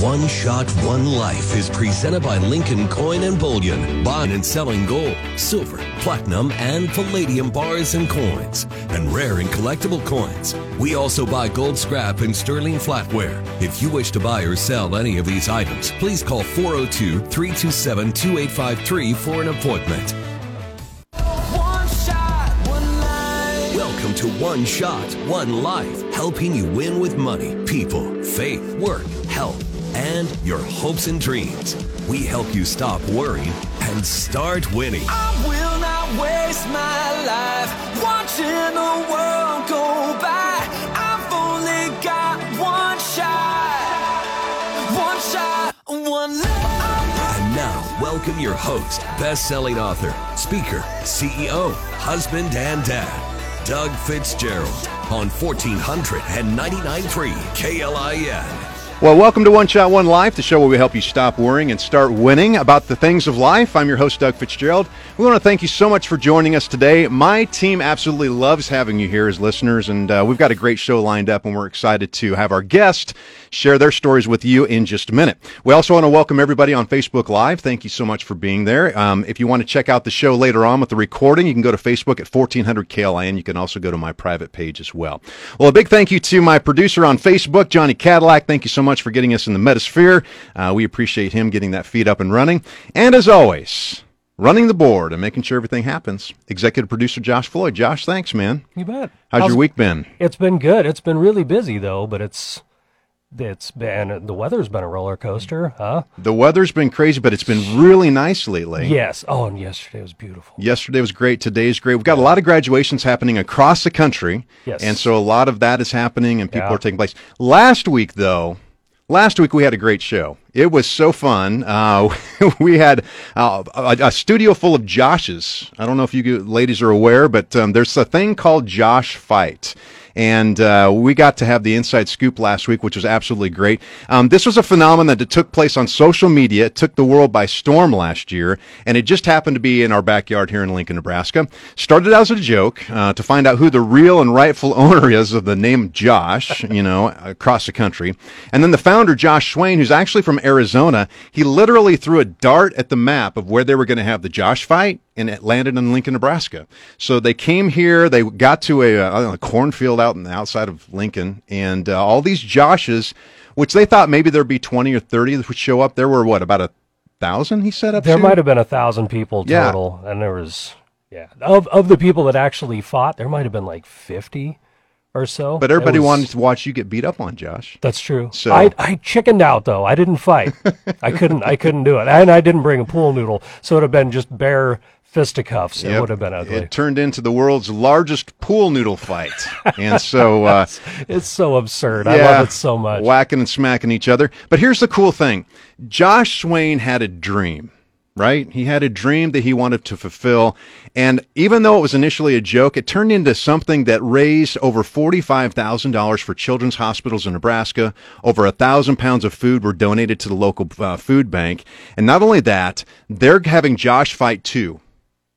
One Shot, One Life is presented by Lincoln Coin and Bullion, buying and selling gold, silver, platinum, and palladium bars and coins, and rare and collectible coins. We also buy gold scrap and sterling flatware. If you wish to buy or sell any of these items, please call 402 327 2853 for an appointment. One shot, one. Welcome to One Shot, One Life, helping you win with money, people, faith, work, health, and your hopes and dreams. We help you stop worrying and start winning. I will not waste my life watching the world go by. I've only got one shot, one shot, one life. And now, welcome your host, best selling author, speaker, CEO, husband, and dad, Doug Fitzgerald, on 1499.3 KLIN. Well, welcome to One Shot, One Life, the show where we help you stop worrying and start winning about the things of life. I'm your host, Doug Fitzgerald. We want to thank you so much for joining us today. My team absolutely loves having you here as listeners, and uh, we've got a great show lined up, and we're excited to have our guest share their stories with you in just a minute. We also want to welcome everybody on Facebook Live. Thank you so much for being there. Um, if you want to check out the show later on with the recording, you can go to Facebook at 1400 KLIN. You can also go to my private page as well. Well, a big thank you to my producer on Facebook, Johnny Cadillac. Thank you so much for getting us in the Metasphere. Uh, we appreciate him getting that feed up and running. And as always, running the board and making sure everything happens. Executive producer Josh Floyd. Josh, thanks, man. You bet. How's, your week been? It's been good. It's been really busy though, but it's it's been the weather's been a roller coaster, huh? The weather's been crazy, but it's been really nice lately. Yes. Oh, and yesterday was beautiful. Yesterday was great. Today's great. We've got a lot of graduations happening across the country. Yes. And so a lot of that is happening and people Yeah. are taking place. Last week, though, last week we had a great show. It was so fun. Uh, we had uh, a, a studio full of Joshes. I don't know if you ladies are aware, but um, there's a thing called Josh Fight. And uh, we got to have the inside scoop last week, which was absolutely great. Um, this was a phenomenon that took place on social media. It took the world by storm last year, and it just happened to be in our backyard here in Lincoln, Nebraska. Started out as a joke uh, to find out who the real and rightful owner is of the name Josh, you know, across the country. And then the founder, Josh Swain, who's actually from Arizona, he literally threw a dart at the map of where they were going to have the Josh fight and it landed in Lincoln, Nebraska. So they came here. They got to a, uh, a cornfield out in the outside of Lincoln, and uh, all these Joshes, which they thought maybe there'd be twenty or thirty that would show up. There were what about a thousand? He set up. There to? might have been a thousand people Yeah. total, and there was yeah of of the people that actually fought, there might have been like fifty or so. But everybody was- wanted to watch you get beat up on, Josh. That's true. So- I I chickened out though. I didn't fight. I couldn't. I couldn't do it, and I didn't bring a pool noodle, so it would have been just bare fisticuffs. It would have been ugly. It turned into the world's largest pool noodle fight, and so. Uh, it's so absurd. I love it so much. Whacking and smacking each other. But here's the cool thing Josh Swain had a dream, right? He had a dream that he wanted to fulfill. And even though it was initially a joke, it turned into something that raised over $45,000 for children's hospitals in Nebraska. Over a thousand pounds of food were donated to the local uh, food bank. And not only that, they're having Josh fight too.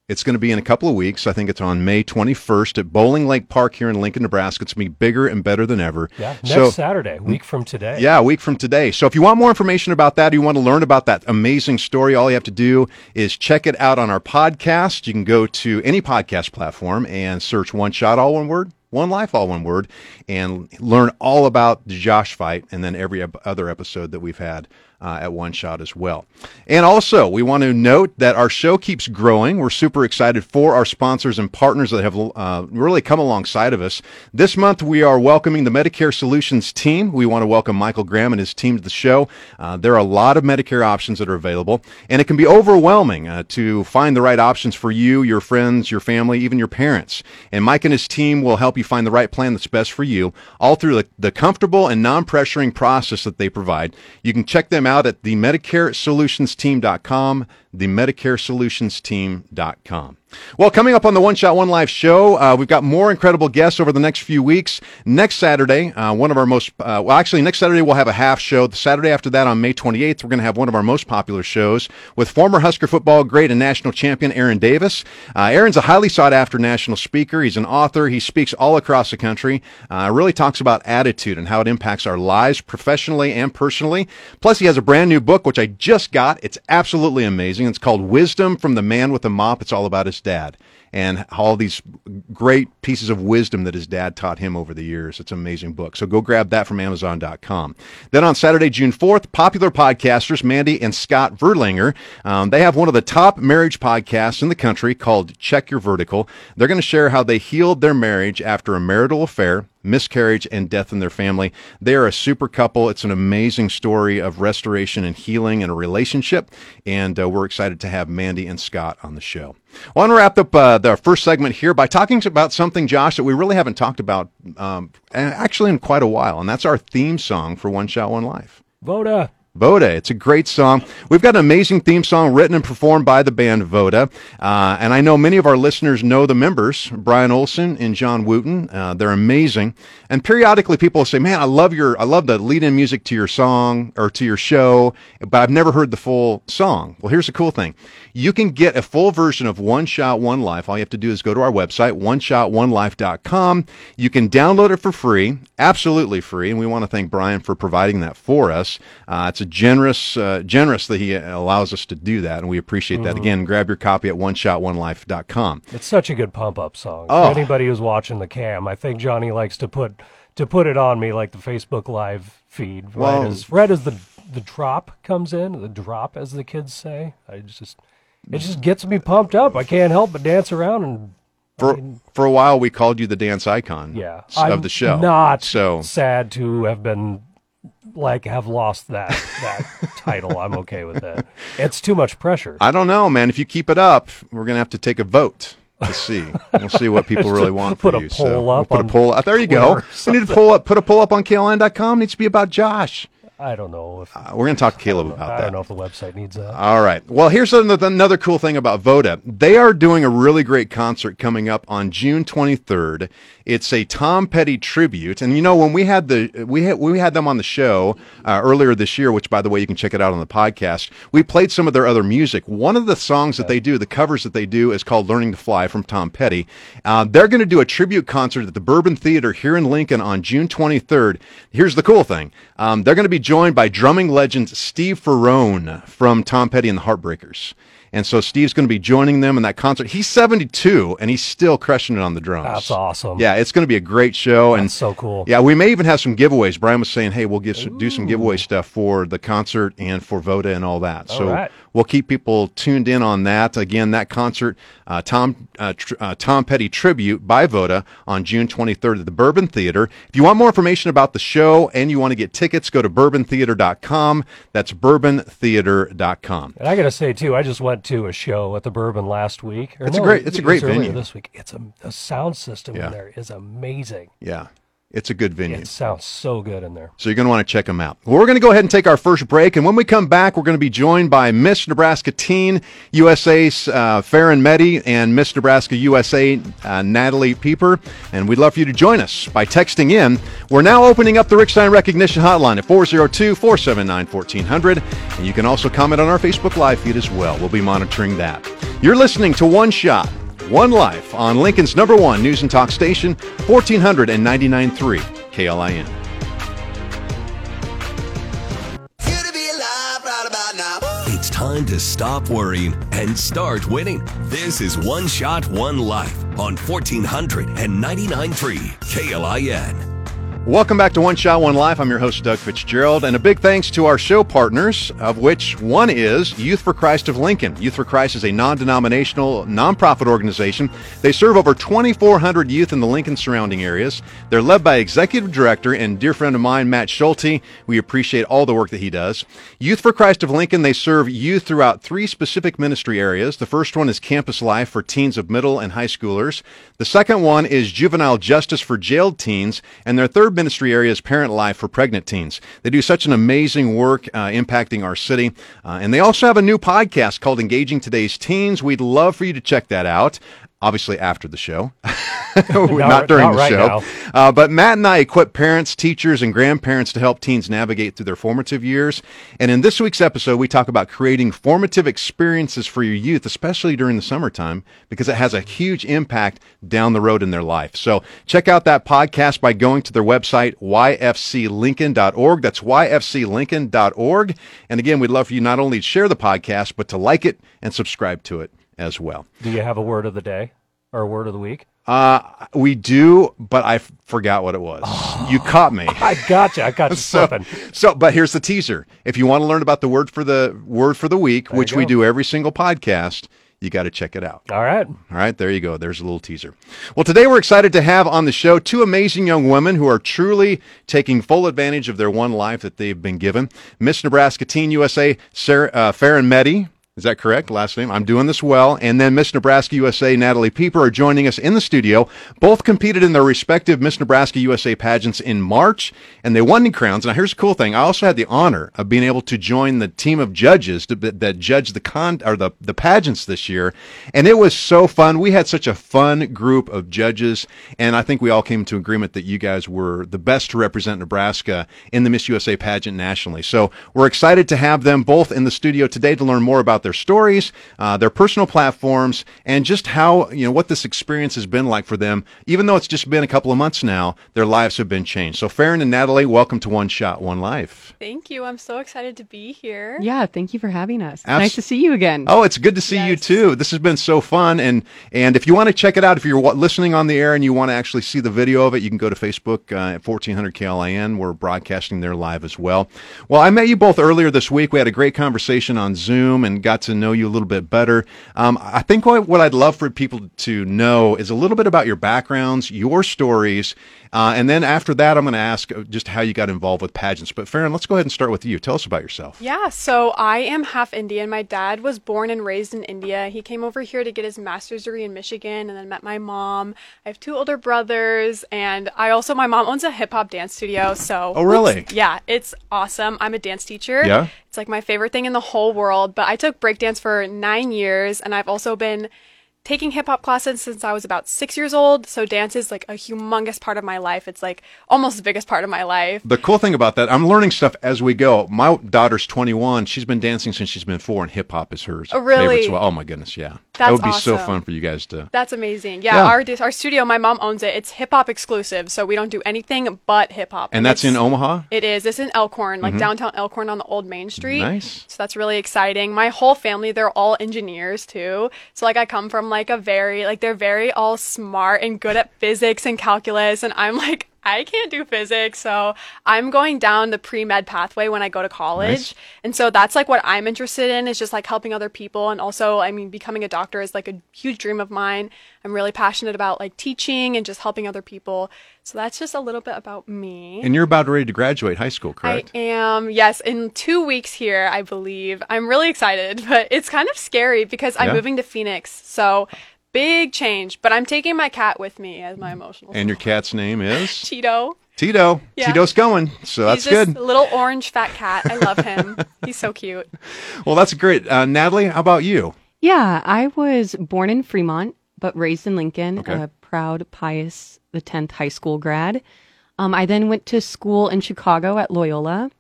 It's going to be in a couple of weeks. I think it's on May 21st at Bowling Lake Park here in Lincoln, Nebraska. It's going to be bigger and better than ever. Yeah, next So- Saturday, week from today. yeah, a week from today. So if you want more information about that, or you want to learn about that amazing story, all you have to do is check it out on our podcast. You can go to any podcast platform and search One Shot, all one word, One Life, all one word, and learn all about the Josh fight and then every other episode that we've had. Uh, at One Shot as well. And also, we want to note that our show keeps growing. We're super excited for our sponsors and partners that have uh, really come alongside of us. This month, we are welcoming the Medicare Solutions team. We want to welcome Michael Graham and his team to the show. Uh, there are a lot of Medicare options that are available, and it can be overwhelming uh, to find the right options for you, your friends, your family, even your parents. And Mike and his team will help you find the right plan that's best for you, all through the, the comfortable and non-pressuring process that they provide. You can check them at the MedicareSolutionsteam.com, the MedicareSolutionsteam.com. Well, coming up on the One Shot One Life show, uh, we've got more incredible guests over the next few weeks. Next Saturday, uh, one of our most, uh, well, actually, next Saturday we'll have a half show. The Saturday after that, on May 28th, we're going to have one of our most popular shows with former Husker football great and national champion Aaron Davis. Uh, Aaron's a highly sought after national speaker. He's an author. He speaks all across the country. Uh, really talks about attitude and how it impacts our lives professionally and personally. Plus, he has a brand new book, which I just got. It's absolutely amazing. It's called Wisdom from the Man with the Mop. It's all about his dad and all these great pieces of wisdom that his dad taught him over the years. It's an amazing book. So go grab that from Amazon.com. Then on Saturday, June 4th, popular podcasters Mandy and Scott Verlinger, um, they have one of the top marriage podcasts in the country called Check Your Vertical. They're going to share how they healed their marriage after a marital affair miscarriage and death in their family. They are a super couple. It's an amazing story of restoration and healing in a relationship, and uh, we're excited to have Mandy and Scott on the show. I want to wrap up uh, the first segment here by talking about something, Josh, that we really haven't talked about um, actually in quite a while, and that's our theme song for One Shot One Life. Voda. Voda. It's a great song. We've got an amazing theme song written and performed by the band Voda. Uh, and I know many of our listeners know the members, Brian Olson and John Wooten. Uh, they're amazing. And periodically people say, man, I love your, I love the lead in music to your song or to your show, but I've never heard the full song. Well, here's the cool thing. You can get a full version of One Shot, One Life. All you have to do is go to our website, oneshotonelife.com. You can download it for free, absolutely free. And we want to thank Brian for providing that for us. Uh, it's a generous, uh, generous that he allows us to do that, and we appreciate that. Mm-hmm. Again, grab your copy at oneshotonelife.com. It's such a good pump up song. Oh. Anybody who's watching the cam, I think Johnny likes to put to put it on me like the Facebook Live feed. Well- right as right as the the drop comes in, the drop as the kids say. I just it just gets me pumped up. I can't help but dance around and For for a while, we called you the dance icon yeah of I'm the show. Not so. sad to have been like have lost that that title. I'm okay with that. It's too much pressure. I don't know, man. If you keep it up, we're gonna have to take a vote to see. we'll see what people really want Put for a you. poll so we'll put a poll up. There you go. We need to pull up. Put a poll up on KLN.com. It needs to be about Josh. I don't know if Uh, we're gonna talk to Caleb about I that. I don't know if the website needs that. All right. Well, here's another, another cool thing about Voda. They are doing a really great concert coming up on June 23rd. It's a Tom Petty tribute, and you know when we had the we had we had them on the show uh, earlier this year, which by the way you can check it out on the podcast. We played some of their other music. One of the songs that they do, the covers that they do, is called "Learning to Fly" from Tom Petty. Uh, they're going to do a tribute concert at the Bourbon Theater here in Lincoln on June 23rd. Here's the cool thing: um, they're going to be joined by drumming legend Steve Ferrone from Tom Petty and the Heartbreakers. And so Steve's going to be joining them in that concert. He's 72 and he's still crushing it on the drums. That's awesome. Yeah, it's going to be a great show. and so cool. Yeah, we may even have some giveaways. Brian was saying, hey, we'll give some, do some giveaway stuff for the concert and for Voda and all that. so right. We'll keep people tuned in on that. Again, that concert, uh, Tom uh, tr- uh, Tom Petty tribute by Voda on June 23rd at the Bourbon Theater. If you want more information about the show and you want to get tickets, go to bourbontheater.com. That's bourbontheater.com. And I got to say too, I just went to a show at the Bourbon last week. Or It's a great- it's a great venue. This week, it's a the sound system Yeah. in there is amazing. Yeah, it's a good venue. It sounds so good in there. So you're going to want to check them out. Well, we're going to go ahead and take our first break, and when we come back, we're going to be joined by Miss Nebraska Teen USA's uh, Farron Medhi and Miss Nebraska USA uh, Natalie Pieper, and we'd love for you to join us by texting in. We're now opening up the Rick Stein Recognition Hotline at 402-479-1400, and you can also comment on our Facebook Live feed as well. We'll be monitoring that. You're listening to One Shot. One Life on Lincoln's number one news and talk station, 1499.3 KLIN. Good to be alive right about now. It's time to stop worrying and start winning. This is One Shot, One Life on 1499.3 KLIN. Welcome back to One Shot, One Life. I'm your host, Doug Fitzgerald, and a big thanks to our show partners, of which one is Youth for Christ of Lincoln. Youth for Christ is a non denominational, nonprofit organization. They serve over 2,400 youth in the Lincoln surrounding areas. They're led by Executive Director and dear friend of mine, Matt Schulte. We appreciate all the work that he does. Youth for Christ of Lincoln, they serve youth throughout three specific ministry areas. The first one is campus life for teens of middle and high schoolers. The second one is juvenile justice for jailed teens. And their third ministry area is Parent Life for pregnant teens. They do such an amazing work uh, impacting our city. Uh, and they also have a new podcast called Engaging Today's Teens. We'd love for you to check that out. Obviously, after the show, not during not the right show. Uh, but Matt and I equip parents, teachers, and grandparents to help teens navigate through their formative years. And in this week's episode, we talk about creating formative experiences for your youth, especially during the summertime, because it has a huge impact down the road in their life. So check out that podcast by going to their website, yfclincoln.org. That's yfclincoln.org. And again, we'd love for you not only to share the podcast, but to like it and subscribe to it as well. Do you have a word of the day or a word of the week? Uh, we do, but I f- forgot what it was. You caught me. I gotcha. I got you So, slipping. so, but here's the teaser. If you want to learn about the word for the word for the week, which we do every single podcast, you got to check it out. All right. All right, there you go. There's a little teaser. Well, today we're excited to have on the show two amazing young women who are truly taking full advantage of their one life that they've been given. Miss Nebraska Teen USA, Sarah, uh, Farron Medhi. Is that correct? Last name? I'm doing this well. And then Miss Nebraska USA, Natalie Pieper, are joining us in the studio. Both competed in their respective Miss Nebraska USA pageants in March, and they won the crowns. Now, here's the cool thing: I also had the honor of being able to join the team of judges to, that judged the con or the the pageants this year, and it was so fun. We had such a fun group of judges, and I think we all came to agreement that you guys were the best to represent Nebraska in the Miss USA pageant nationally. So we're excited to have them both in the studio today to learn more about their stories, uh, their personal platforms, and just how you know what this experience has been like for them. Even though it's just been a couple of months now, their lives have been changed. So Farron and Natalie, welcome to One Shot, One Life. Thank you. I'm so excited to be here. Yeah, thank you for having us. Abs- nice to see you again. Oh, it's good to see you too. This has been so fun, and and if you want to check it out, if you're listening on the air and you want to actually see the video of it, you can go to Facebook uh, at 1400 KLIN. We're broadcasting there live as well. Well, I met you both earlier this week. We had a great conversation on Zoom and got to know you a little bit better. Um, I think what, what I'd love for people to know is a little bit about your backgrounds, your stories, uh, and then after that, I'm going to ask uh, just how you got involved with pageants. But Farron, let's go ahead and start with you. Tell us about yourself. Yeah, so I am half Indian. My dad was born and raised in India. He came over here to get his master's degree in Michigan and then met my mom. I have two older brothers, and I also, my mom owns a hip hop dance studio. So, Oh, really? yeah, it's awesome. I'm a dance teacher. Yeah? It's like my favorite thing in the whole world. But I took breakdance for nine years, and I've also been taking hip hop classes since I was about six years old. So dance is like a humongous part of my life. It's like almost the biggest part of my life. The cool thing about that, I'm learning stuff as we go. My daughter's 21. She's been dancing since she's been four, and hip hop is hers. Oh, really? favorite. Oh my goodness, yeah. That would be so fun for you guys to. That's amazing. Yeah, Yeah. our our studio, my mom owns it. It's hip hop exclusive, so we don't do anything but hip hop. And that's in Omaha. It is. It's in Elkhorn, like mm-hmm. downtown Elkhorn on the old Main Street. Nice. So that's really exciting. My whole family, they're all engineers too. So like I come from like a very like they're very all smart and good at physics and calculus, and I'm like. I can't do physics, so I'm going down the pre med pathway when I go to college. Nice. And so that's like what I'm interested in is just like helping other people. And also, I mean, becoming a doctor is like a huge dream of mine. I'm really passionate about like teaching and just helping other people. So that's just a little bit about me. And you're about ready to graduate high school, correct? I am, yes, in two weeks here, I believe. I'm really excited, but it's kind of scary because I'm Yeah. moving to Phoenix. So big change, but I'm taking my cat with me as my emotional and your cat's name is Tito. Tito. Yeah. Tito's going, so that's He's this good. little orange fat cat. I love him. He's so cute. Well, that's great. Uh, Natalie, how about you? Yeah, I was born in Fremont, but raised in Lincoln, Okay. a proud Pius the 10th high school grad. Um, I then went to school in Chicago at Loyola,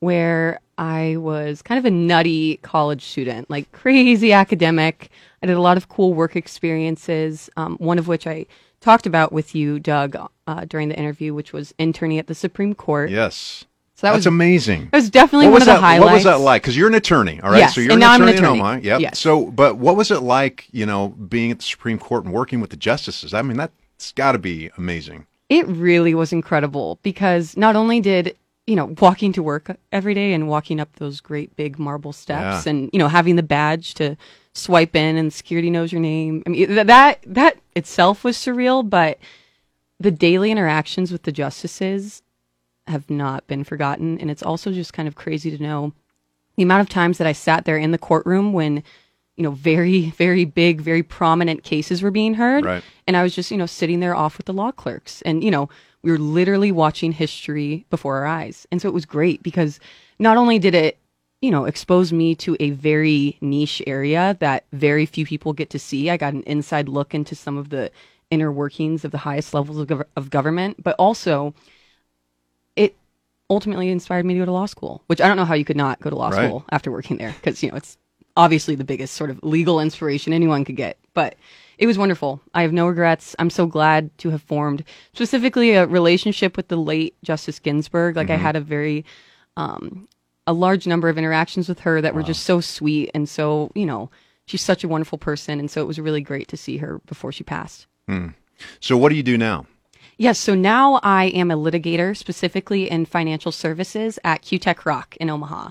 where I was kind of a nutty college student, like crazy academic. I did a lot of cool work experiences, um, one of which I talked about with you, Doug, uh, during the interview, which was interning at the Supreme Court. Yes. So that that's was amazing. that was definitely what one was of the that? highlights. What was that like? Because you're an attorney, all right? Yes, so you're and an now I'm attorney, an attorney. in Omaha. Yep. Yes. So, but what was it like? You know, being at the Supreme Court and working with the justices. I mean, that's got to be amazing. It really was incredible because not only did, you know, walking to work every day and walking up those great big marble steps Yeah. and, you know, having the badge to swipe in and security knows your name. I mean, th- that, that itself was surreal, but the daily interactions with the justices have not been forgotten. And it's also just kind of crazy to know the amount of times that I sat there in the courtroom when, you know, very, very big, very prominent cases were being heard. Right. And I was just, you know, sitting there off with the law clerks. And, you know, we were literally watching history before our eyes. And so it was great because not only did it, you know, expose me to a very niche area that very few people get to see, I got an inside look into some of the inner workings of the highest levels of, gov- of government, but also it ultimately inspired me to go to law school, which I don't know how you could not go to law Right. school after working there because, you know, it's obviously the biggest sort of legal inspiration anyone could get. But it was wonderful. I have no regrets. I'm so glad to have formed specifically a relationship with the late Justice Ginsburg. Like I had a very, um, a large number of interactions with her that were just so sweet and so, you know, she's such a wonderful person. And so it was really great to see her before she passed. So what do you do now? Yes, so now I am a litigator specifically in financial services at Kutak Rock in Omaha.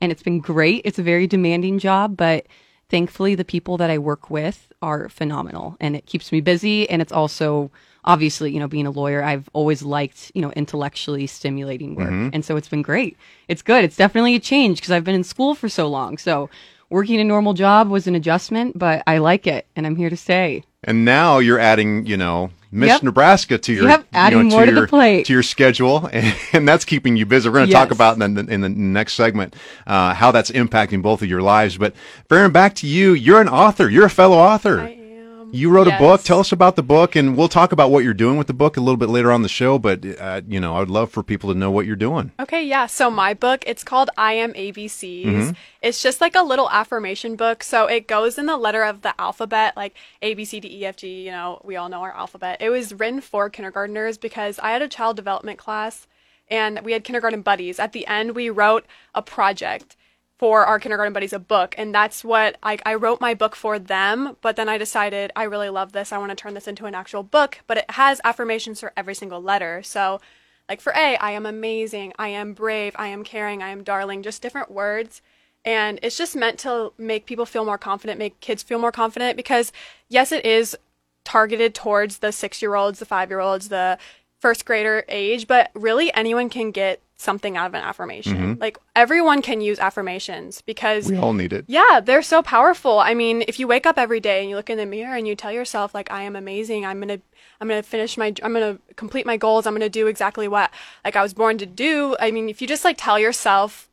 And it's been great. It's a very demanding job, but thankfully the people that I work with are phenomenal and it keeps me busy and it's also obviously, you know, being a lawyer, I've always liked, you know, intellectually stimulating work. Mm-hmm. And so it's been great. It's good. It's definitely a change because I've been in school for so long. So working a normal job was an adjustment, but I like it and I'm here to stay. And now you're adding, you know, Miss Yep. Nebraska to your, Yep, you adding know, more to the your, plate. to your schedule, and, and that's keeping you busy. We're going to talk about in the, in the next segment uh, how that's impacting both of your lives. But Farron, back to you. You're an author. You're a fellow author. I am. You wrote a book. Tell us about the book, and we'll talk about what you're doing with the book a little bit later on the show. But uh, you know, I would love for people to know what you're doing. Okay, yeah. So my book, it's called I Am ABCs. Mm-hmm. It's just like a little affirmation book. So it goes in the letter of the alphabet, like A, B, C, D, E, F, G. You know, we all know our alphabet. It was written for kindergartners because I had a child development class and we had kindergarten buddies. At the end, we wrote a project for our kindergarten buddies a book and that's what I, I wrote my book for them but then i decided i really love this. I want to turn this into an actual book but it has affirmations for every single letter. So like for a i am amazing. I am brave. I am caring. I am darling. Just different words. And it's just meant to make people feel more confident make kids feel more confident because yes it is targeted towards the six year olds the five year olds the first grader age but really anyone can get something out of an affirmation mm-hmm. like everyone can use affirmations because We all need it. yeah, they're so powerful. I mean, if you wake up every day and you look in the mirror and you tell yourself like I am amazing, I'm going to I'm going to finish my I'm going to complete my goals, I'm going to do exactly what like I was born to do. I mean, if you just like tell yourself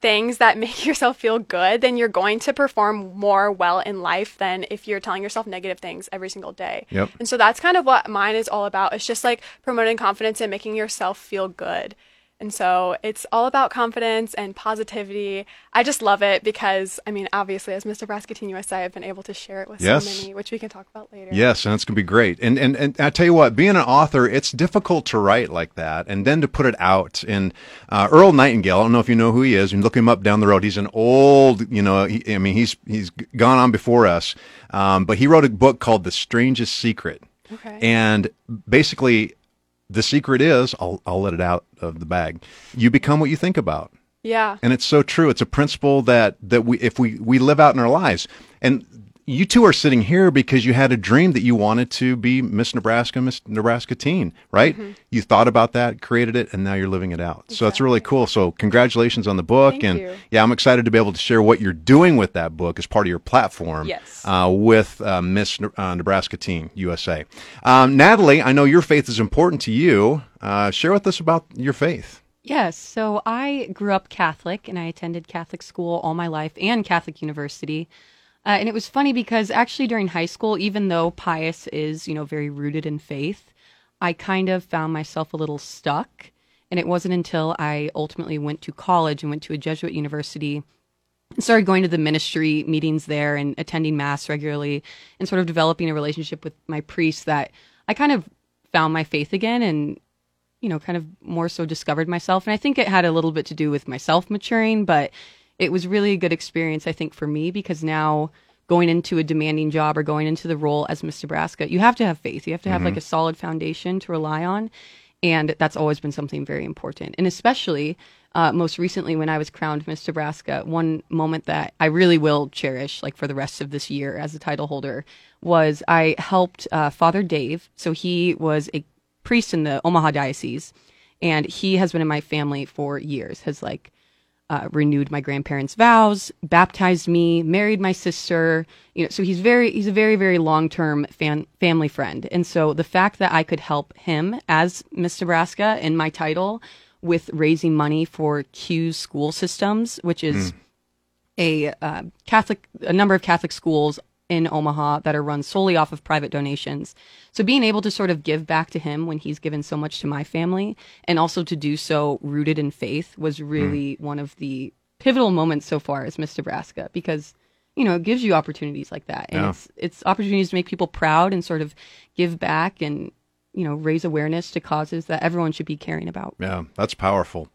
things that make yourself feel good, then you're going to perform more well in life than if you're telling yourself negative things every single day. Yep. And so that's kind of what mine is all about. It's just like promoting confidence and making yourself feel good. And so it's all about confidence and positivity. I just love it because, I mean, obviously, as Mr. Nebraska Teen USA, I've been able to share it with Yes. so many, which we can talk about later. Yes, and it's going to be great. And, and and I tell you what, being an author, it's difficult to write like that, and then to put it out. And uh, Earl Nightingale, I don't know if you know who he is. You look him up down the road. He's an old, you know, he, I mean, he's he's gone on before us, um, but he wrote a book called The Strangest Secret. Okay. And basically, the secret is, I'll I'll let it out of the bag. You become what you think about. Yeah. And it's so true. It's a principle that that we if we we live out in our lives. And you two are sitting here because you had a dream that you wanted to be Miss Nebraska, Miss Nebraska teen, right? Mm-hmm. You thought about that, created it, and now you're living it out. So it's really cool. So congratulations on the book, Thank and you. yeah, I'm excited to be able to share what you're doing with that book as part of your platform. Yes. Uh, with uh, Miss Ne- uh, Nebraska Teen USA. Um, Natalie, I know your faith is important to you. Uh, share with us about your faith. Yes. So I grew up Catholic and I attended Catholic school all my life and Catholic university. Uh, and it was funny because actually during high school, even though Pius is, you know, very rooted in faith, I kind of found myself a little stuck. And it wasn't until I ultimately went to college and went to a Jesuit university and started going to the ministry meetings there and attending mass regularly and sort of developing a relationship with my priest that I kind of found my faith again and you know, kind of more so discovered myself. And I think it had a little bit to do with myself maturing, but it was really a good experience, I think, for me because now going into a demanding job or going into the role as Miss Nebraska, you have to have faith. You have to have like a solid foundation to rely on. And that's always been something very important. And especially uh, most recently when I was crowned Miss Nebraska, one moment that I really will cherish, like for the rest of this year as a title holder, was I helped uh, Father Dave. So he was a priest in the Omaha diocese, and he has been in my family for years. Has like uh, renewed my grandparents' vows, baptized me, married my sister. You know, so he's very he's a very very long term fan family friend, and so the fact that I could help him as Miss Nebraska in my title with raising money for CUES school systems, which is a uh, Catholic, a number of Catholic schools in Omaha that are run solely off of private donations. So being able to sort of give back to him when he's given so much to my family and also to do so rooted in faith was really hmm. one of the pivotal moments so far as Miss Nebraska because you know it gives you opportunities like that and Yeah. it's it's opportunities to make people proud and sort of give back and you know raise awareness to causes that everyone should be caring about. Yeah, that's powerful.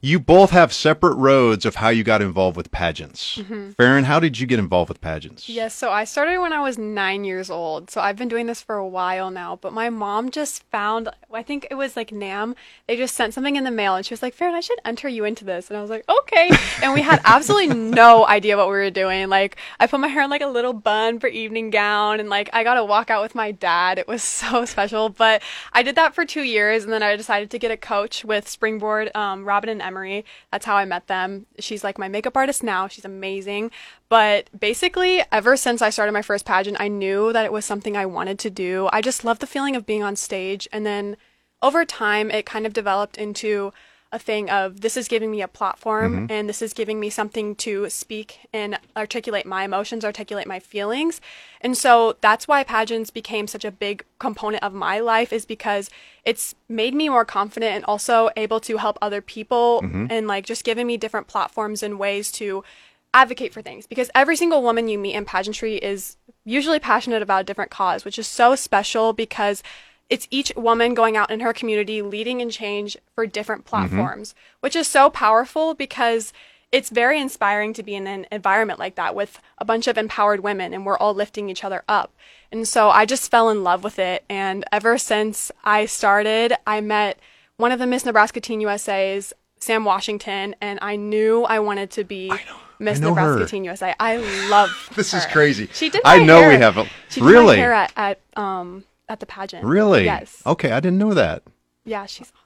You both have separate roads of how you got involved with pageants. Mm-hmm. Farron, how did you get involved with pageants? Yes, so I started when I was nine years old. So I've been doing this for a while now. But my mom just found, I think it was like NAM. They just sent something in the mail and she was like, Farron, I should enter you into this. And I was like, okay. and we had absolutely no idea what we were doing. Like, I put my hair in like a little bun for evening gown and like I got to walk out with my dad. It was so special. But I did that for two years and then I decided to get a coach with Springboard, um, Robin and Emery. That's how I met them. She's like my makeup artist now. She's amazing. But basically, ever since I started my first pageant, I knew that it was something I wanted to do. I just love the feeling of being on stage. And then over time, it kind of developed into a thing of this is giving me a platform mm-hmm. and this is giving me something to speak and articulate my emotions, articulate my feelings. And so that's why pageants became such a big component of my life is because it's made me more confident and also able to help other people mm-hmm. and like just giving me different platforms and ways to advocate for things. Because every single woman you meet in pageantry is usually passionate about a different cause, which is so special because it's each woman going out in her community leading in change for different platforms, which is so powerful because it's very inspiring to be in an environment like that with a bunch of empowered women and we're all lifting each other up. And so I just fell in love with it. And ever since I started, I met one of the Miss Nebraska Teen USA's, Sam Washington, and I knew I wanted to be Miss Nebraska her. Teen USA. I love This is crazy. She did. I know hair. we have a- She did my Really? hair at, at um at the pageant. Really? Yes. Okay, I didn't know that. Yeah, she's awesome.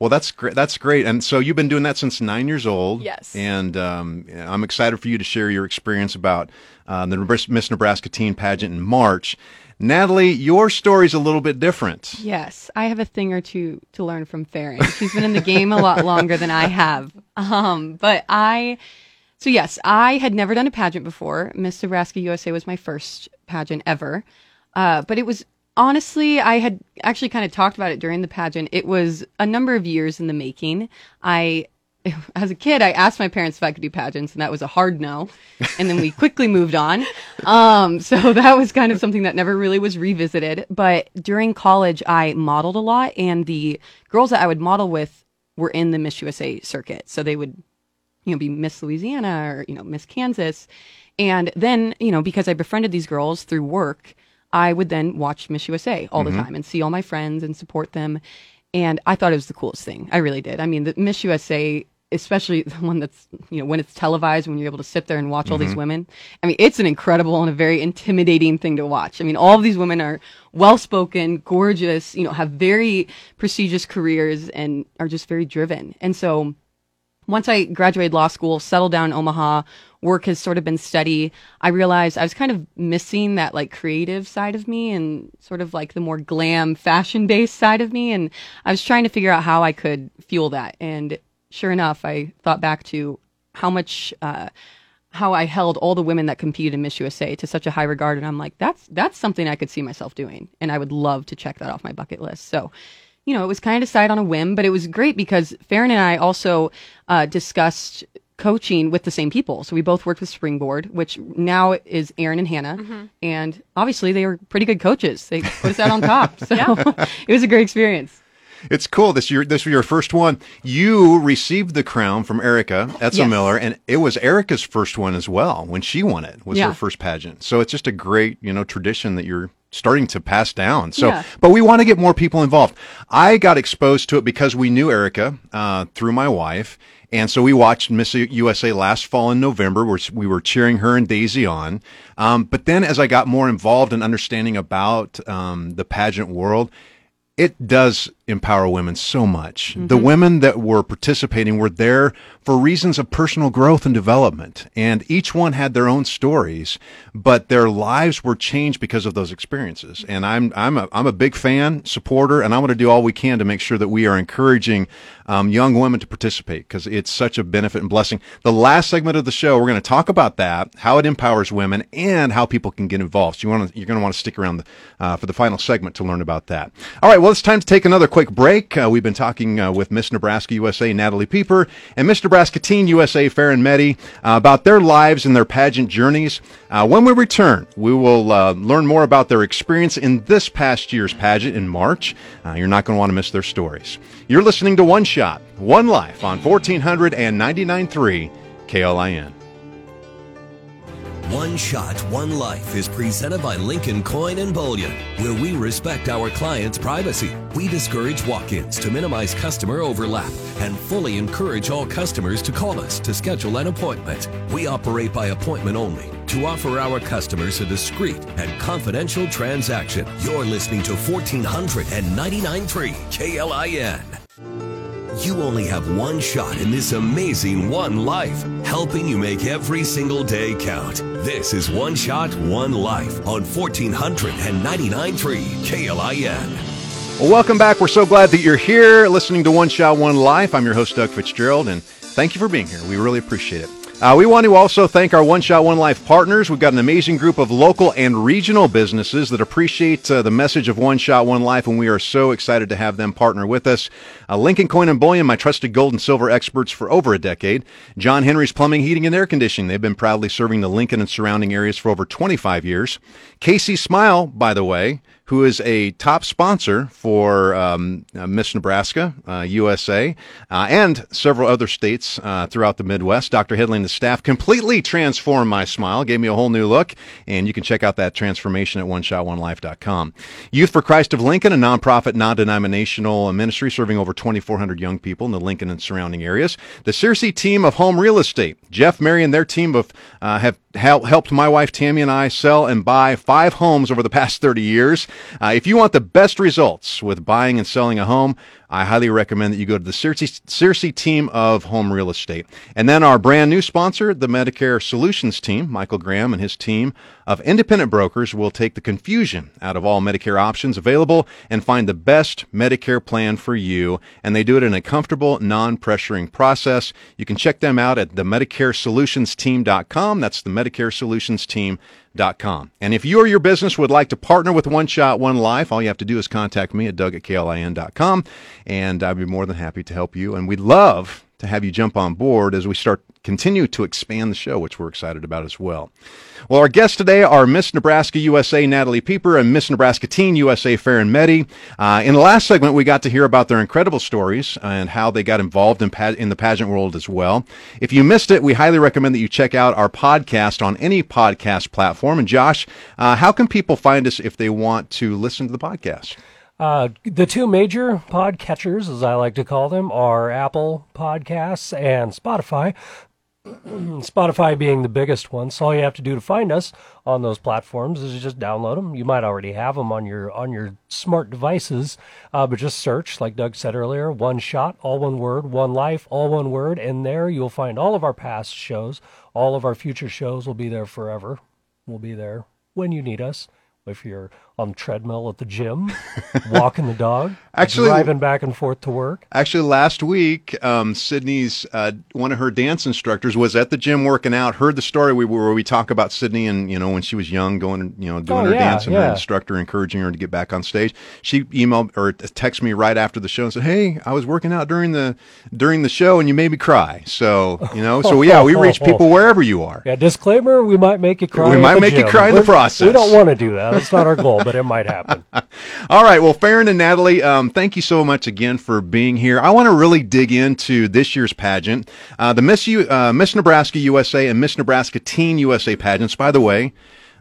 Well, that's great. That's great. And so you've been doing that since nine years old. Yes. And um, I'm excited for you to share your experience about uh, the Miss Nebraska Teen Pageant in March. Natalie, your story's a little bit different. Yes, I have a thing or two to learn from Farron. She's been in the game a lot longer than I have. Um, but I, so yes, I had never done a pageant before. Miss Nebraska USA was my first pageant ever. Uh, but it was honestly, I had actually kind of talked about it during the pageant. It was a number of years in the making. I, as a kid, I asked my parents if I could do pageants, and that was a hard no. And then we quickly moved on. Um, so that was kind of something that never really was revisited. But during college, I modeled a lot, and the girls that I would model with were in the Miss USA circuit. So they would you know, be Miss Louisiana or, you know, Miss Kansas. And then, you know, because I befriended these girls through work, I would then watch Miss USA all the mm-hmm. time and see all my friends and support them. And I thought it was the coolest thing. I really did. I mean, the Miss USA, especially the one that's, you know, when it's televised, when you're able to sit there and watch all these mm-hmm. women. I mean, it's an incredible and a very intimidating thing to watch. I mean, all of these women are well spoken, gorgeous, you know, have very prestigious careers and are just very driven. And so, once I graduated law school, settled down in Omaha, work has sort of been steady. I realized I was kind of missing that like creative side of me and sort of like the more glam fashion based side of me. And I was trying to figure out how I could fuel that. And sure enough, I thought back to how much, uh, how I held all the women that competed in Miss USA to such a high regard, and I'm like, that's that's something I could see myself doing, and I would love to check that off my bucket list. So, you know, it was kind of decided on a whim, but it was great because Farron and I also uh, discussed coaching with the same people. So we both worked with Springboard, which now is Aaron and Hannah, and obviously they were pretty good coaches. They put us out on top, so it was a great experience. It's cool. This year, this was your first one. You received the crown from Erica Etzel Yes. Miller, and it was Erica's first one as well when she won it. Was Yeah. her first pageant. So it's just a great, you know, tradition that you're starting to pass down. So, Yeah. but we want to get more people involved. I got exposed to it because we knew Erica uh, through my wife. And so we watched Miss USA last fall in November. Where we were cheering her and Daisy on. Um, but then as I got more involved in understanding about um, the pageant world, it does empower women so much. The women that were participating were there for reasons of personal growth and development, and each one had their own stories, but their lives were changed because of those experiences. And I'm I'm a I'm a big fan, supporter, and I want to do all we can to make sure that we are encouraging um, young women to participate because it's such a benefit and blessing. The last segment of the show, we're going to talk about that, how it empowers women, and how people can get involved. So you want to, you're going to want to stick around uh, for the final segment to learn about that. All right, well, it's time to take another quick break. Uh, we've been talking uh, with Miss Nebraska USA Natalie Pieper and Miss Nebraska Teen USA Farron Medhi uh, about their lives and their pageant journeys. Uh, when we return, we will uh, learn more about their experience in this past year's pageant in March. Uh, you're not going to want to miss their stories. You're listening to One Shot, One Life on 1499.3 KLIN. One Shot, One Life is presented by Lincoln Coin and Bullion, where we respect our clients' privacy. We discourage walk ins to minimize customer overlap and fully encourage all customers to call us to schedule an appointment. We operate by appointment only to offer our customers a discreet and confidential transaction. You're listening to 1499.3 KLIN. You only have one shot in this amazing one life, helping you make every single day count. This is One Shot, One Life on 1499.3 KLIN. Welcome back. We're so glad that you're here listening to One Shot, One Life. I'm your host, Doug Fitzgerald, and thank you for being here. We really appreciate it. Uh, we want to also thank our One Shot, One Life partners. We've got an amazing group of local and regional businesses that appreciate uh, the message of One Shot, One Life, and we are so excited to have them partner with us. Uh, Lincoln Coin and Bullion, my trusted gold and silver experts for over a decade. John Henry's Plumbing, Heating, and Air Conditioning. They've been proudly serving the Lincoln and surrounding areas for over 25 years. Casey Smile, by the way, who is a top sponsor for um, uh, Miss Nebraska, uh, USA, uh, and several other states uh, throughout the Midwest. Dr. Headley and the staff completely transformed my smile, gave me a whole new look, and you can check out that transformation at oneshotonelife.com. Youth for Christ of Lincoln, a nonprofit, non-denominational ministry serving over 2,400 young people in the Lincoln and surrounding areas. The Searcy team of home real estate, Jeff, Mary, and their team of uh, have hel- helped my wife Tammy and I sell and buy five homes over the past 30 years. Uh, if you want the best results with buying and selling a home, I highly recommend that you go to the Searcy, Searcy team of home real estate. And then our brand new sponsor, the Medicare Solutions team, Michael Graham and his team of independent brokers will take the confusion out of all Medicare options available and find the best Medicare plan for you. And they do it in a comfortable, non-pressuring process. You can check them out at the MedicareSolutionsTeam.com. That's the MedicareSolutionsTeam.com. And if you or your business would like to partner with One Shot, One Life, all you have to do is contact me at Doug at KLIN.com and I'd be more than happy to help you. And we'd love to have you jump on board as we start continue to expand the show, which we're excited about as well. Well, our guests today are Miss Nebraska USA Natalie Pieper and Miss Nebraska Teen USA Farron Medhi. Uh, in the last segment, we got to hear about their incredible stories and how they got involved in, pa- in the pageant world as well. If you missed it, we highly recommend that you check out our podcast on any podcast platform. And Josh, uh, how can people find us if they want to listen to the podcast? Uh, the two major podcatchers, as I like to call them, are Apple Podcasts and Spotify. Spotify being the biggest one. So all you have to do to find us on those platforms is just download them. You might already have them on your on your smart devices, uh, but just search, like Doug said earlier, one shot, all one word, one life, all one word, and there you'll find all of our past shows. All of our future shows will be there forever. We'll be there when you need us. If you're on the treadmill at the gym, walking the dog, Actually- driving back and forth to work. Actually, last week, um, Sydney's uh, one of her dance instructors was at the gym working out. Heard the story we, where we talk about Sydney and you know when she was young, going you know doing Oh, her yeah, dance and her instructor encouraging her to get back on stage. She emailed or texted me right after the show and said, "Hey, I was working out during the during the show and you made me cry." So you know, so yeah, we reach people wherever you are. Yeah, disclaimer: we might make you cry. We might make you gym. cry in the We're- process. We don't want to do that. That's not our goal, but it might happen. All right. Well, Farron and Natalie, um, thank you so much again for being here. I want to really dig into this year's pageant, uh, the Miss U, uh, Miss Nebraska USA and Miss Nebraska Teen USA pageants. By the way,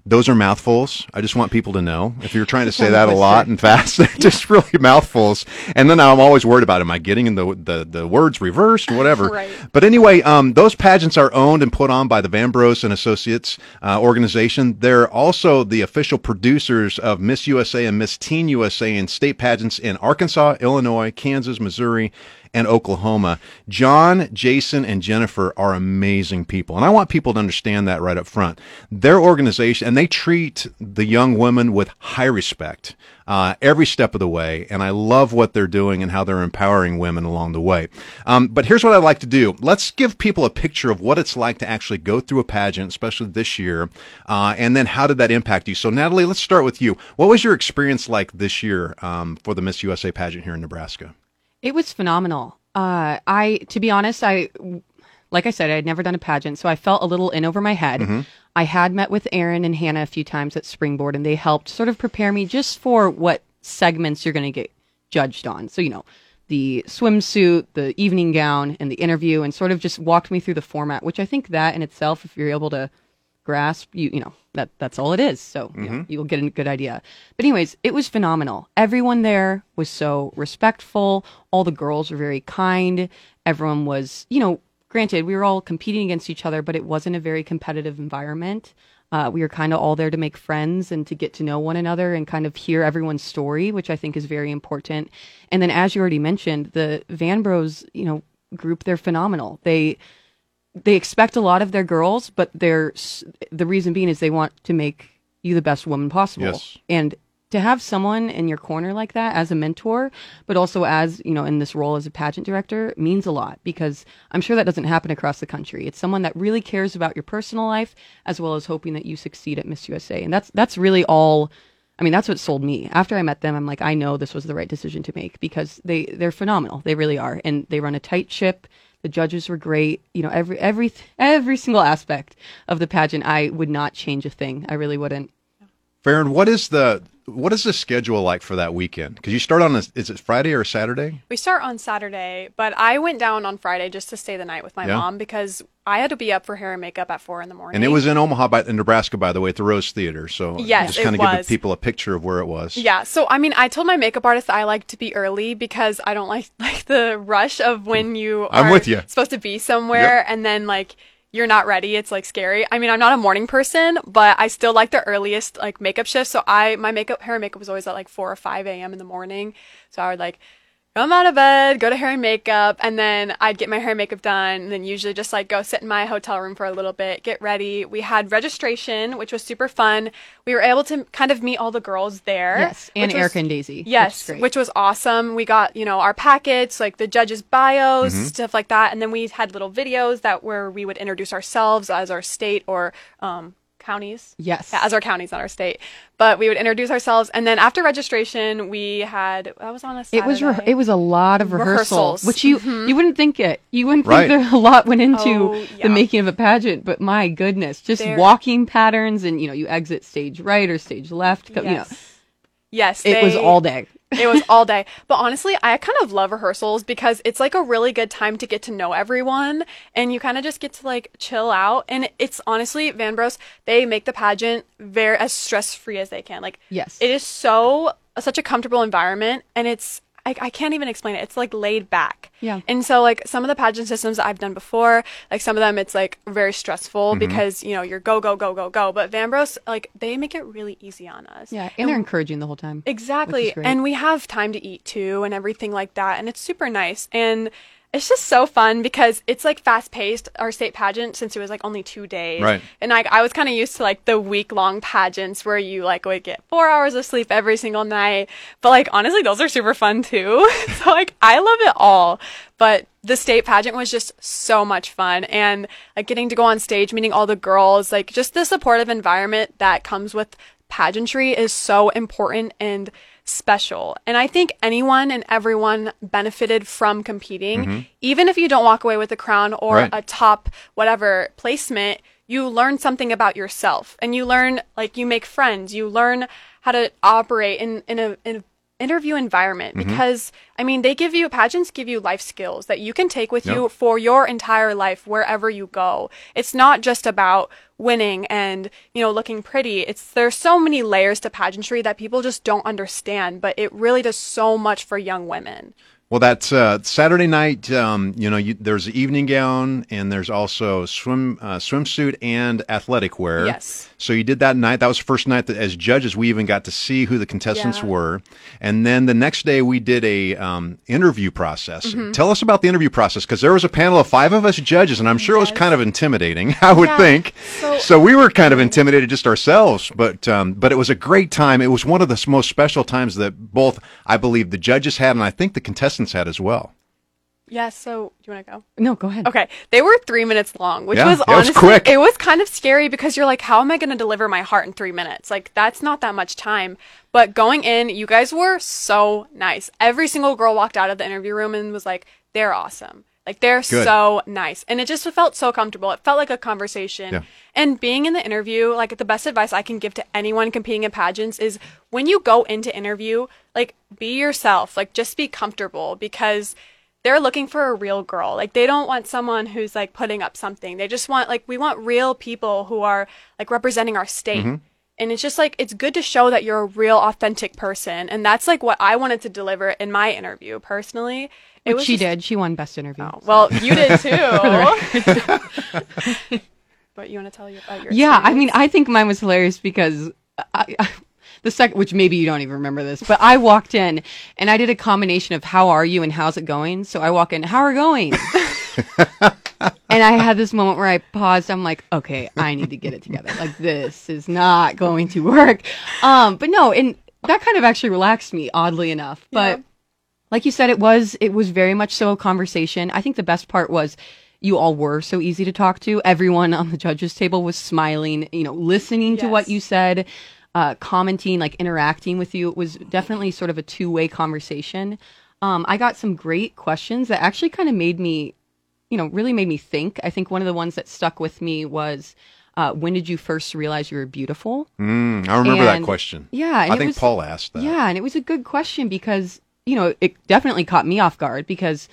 Those are mouthfuls. I just want people to know. If you're trying to say that a lot and fast, they're just really mouthfuls. And then I'm always worried about am I getting the the, the words reversed, or whatever. Right. But anyway, um, those pageants are owned and put on by the Vanbros and Associates uh, organization. They're also the official producers of Miss USA and Miss Teen USA and state pageants in Arkansas, Illinois, Kansas, Missouri, and Oklahoma. John, Jason, and Jennifer are amazing people. And I want people to understand that right up front. Their organization, and they treat the young women with high respect uh, every step of the way. And I love what they're doing and how they're empowering women along the way. Um, but here's what I'd like to do. Let's give people a picture of what it's like to actually go through a pageant, especially this year. Uh, and then how did that impact you? So, Natalie, let's start with you. What was your experience like this year um, for the Miss USA pageant here in Nebraska? It was phenomenal. Uh, I, to be honest, I, like I said, I had never done a pageant, so I felt a little in over my head. I had met with Aaron and Hannah a few times at Springboard, and they helped sort of prepare me just for what segments you're going to get judged on. So, you know, the swimsuit, the evening gown, and the interview, and sort of just walked me through the format, which I think that in itself, if you're able to grasp, you you know that that's all it is. So you know, you'll get a good idea. But anyways, it was phenomenal. Everyone there was so respectful. All the girls were very kind. Everyone was, you know, granted we were all competing against each other, but it wasn't a very competitive environment. Uh, we were kind of all there to make friends and to get to know one another and kind of hear everyone's story, which I think is very important. And then, as you already mentioned, the Vanbros, you know, group, they're phenomenal. They they expect a lot of their girls, but they're the reason being is they want to make you the best woman possible. Yes. And to have someone in your corner like that as a mentor, but also as, you know, in this role as a pageant director means a lot because I'm sure that doesn't happen across the country. It's someone that really cares about your personal life as well as hoping that you succeed at Miss USA. And that's that's really all I mean, that's what sold me. After I met them, I'm like, I know this was the right decision to make because they they're phenomenal. They really are, and they run a tight ship. The judges were great. You know, every every every single aspect of the pageant, I would not change a thing. I really wouldn't. Farron, what is the what is the schedule like for that weekend? Because you start on a, is it Friday or Saturday? We start on Saturday, but I went down on Friday just to stay the night with my Yeah. mom because I had to be up for hair and makeup at four in the morning. And it was in Omaha, by, in Nebraska, by the way, at the Rose Theater. So Yes, just kind of give people a picture of where it was. Yeah, so I mean, I told my makeup artist I like to be early because I don't like like the rush of when you I'm with you. supposed to be somewhere and then like you're not ready. It's like scary. I mean, I'm not a morning person, but I still like the earliest like makeup shift. So I my makeup hair and makeup was always at like four or five a.m. in the morning. So I would like come out of bed, go to hair and makeup, and then I'd get my hair and makeup done, and then usually just like go sit in my hotel room for a little bit, get ready. We had registration, which was super fun. We were able to kind of meet all the girls there. Yes, and which was- and Daisy. Yes, which, which was awesome. We got, you know, our packets, like the judges' bios, Mm-hmm. stuff like that. And then we had little videos that where we would introduce ourselves as our state or um, counties. Yes. Yeah, as our counties, not our state. But we would introduce ourselves. And then after registration, we had, that was on a Saturday. It was re- it was a lot of rehearsal, Rehearsals. which you mm-hmm. you wouldn't think it. You wouldn't Right. think there a lot went into Oh, yeah. the making of a pageant, but my goodness, just There- walking patterns and you know you exit stage right or stage left. co- You know, Yes. Yes. it was all day. It was all day. But honestly, I kind of love rehearsals because it's like a really good time to get to know everyone and you kind of just get to like chill out. And it's honestly, Vanbros, they make the pageant very as stress free as they can. Like, Yes. it is so such a comfortable environment and it's I, I can't even explain it. It's like laid back. Yeah. And so like some of the pageant systems I've done before, like some of them it's like very stressful Mm-hmm. because, you know, you're go, go, go, go, go. But Vanbros, like they make it really easy on us. Yeah, and they're encouraging the whole time. Exactly. Which is great. And we have time to eat too and everything like that. And it's super nice. And it's just so fun because it's like fast paced, our state pageant, since it was like only two days. Right. And like I was kind of used to like the week long pageants where you like would get four hours of sleep every single night. But like honestly, those are super fun too. so like I love it all. But the state pageant was just so much fun and like getting to go on stage, meeting all the girls, like just the supportive environment that comes with pageantry is so important and special. And I think anyone and everyone benefited from competing. Mm-hmm. Even if you don't walk away with a crown or Right. a top whatever placement, you learn something about yourself and you learn like you make friends, you learn how to operate in in a in a interview environment Mm-hmm. because I mean they give you pageants give you life skills that you can take with you for your entire life wherever you go. It's not just about winning and you know looking pretty. It's there's so many layers to pageantry that people just don't understand, but it really does so much for young women. Well, that's uh, Saturday night. Um, you know, you, there's evening gown and there's also swim uh, swimsuit and athletic wear. Yes. So you did that night. That was the first night that, as judges, we even got to see who the contestants Yeah. were. And then the next day, we did a um, interview process. Mm-hmm. Tell us about the interview process because there was a panel of five of us judges, and I'm sure it was kind of intimidating. I would Yeah. think. So- we were kind of intimidated just ourselves, but um, but it was a great time. It was one of the most special times that both I believe the judges had, and I think the contestants had as well. Yeah, so do you want to go? No, go ahead. Okay, they were three minutes long, which Yeah, was it was honestly quick. it was kind of scary because you're like, how am I going to deliver my heart in three minutes? Like that's not that much time. But going in, you guys were so nice. Every single girl walked out of the interview room and was like, they're awesome. Like they're Good. so nice, and it just felt so comfortable. It felt like a conversation. Yeah. And being in the interview, like the best advice I can give to anyone competing in pageants is when you go into interview, like be yourself, like just be comfortable because they're looking for a real girl. Like they don't want someone who's like putting up something. They just want like we want real people who are like representing our state. Mm-hmm. And it's just like it's good to show that you're a real authentic person. And that's like what I wanted to deliver in my interview personally. It Which she just- did. She won best interview. Oh, well, you did too. but you want to tell you about your Yeah, I mean. I think mine was hilarious because I, I, the second, which maybe you don't even remember this, but I walked in and I did a combination of how are you and how's it going. So I walk in, how are going? and I had this moment where I paused. I'm like, okay, I need to get it together. Like this is not going to work. Um, but no, and that kind of actually relaxed me, oddly enough. But Yeah. Like you said, it was it was very much so a conversation. I think the best part was you all were so easy to talk to. Everyone on the judges table was smiling, you know, listening to what you said, uh, commenting, like interacting with you. It was definitely sort of a two way conversation. Um, I got some great questions that actually kind of made me, you know, really made me think. I think one of the ones that stuck with me was. Uh, when did you first realize you were beautiful? Mm, I remember that question. Yeah, I think was- Paul asked that. Yeah, and it was a good question because, you know, it definitely caught me off guard because,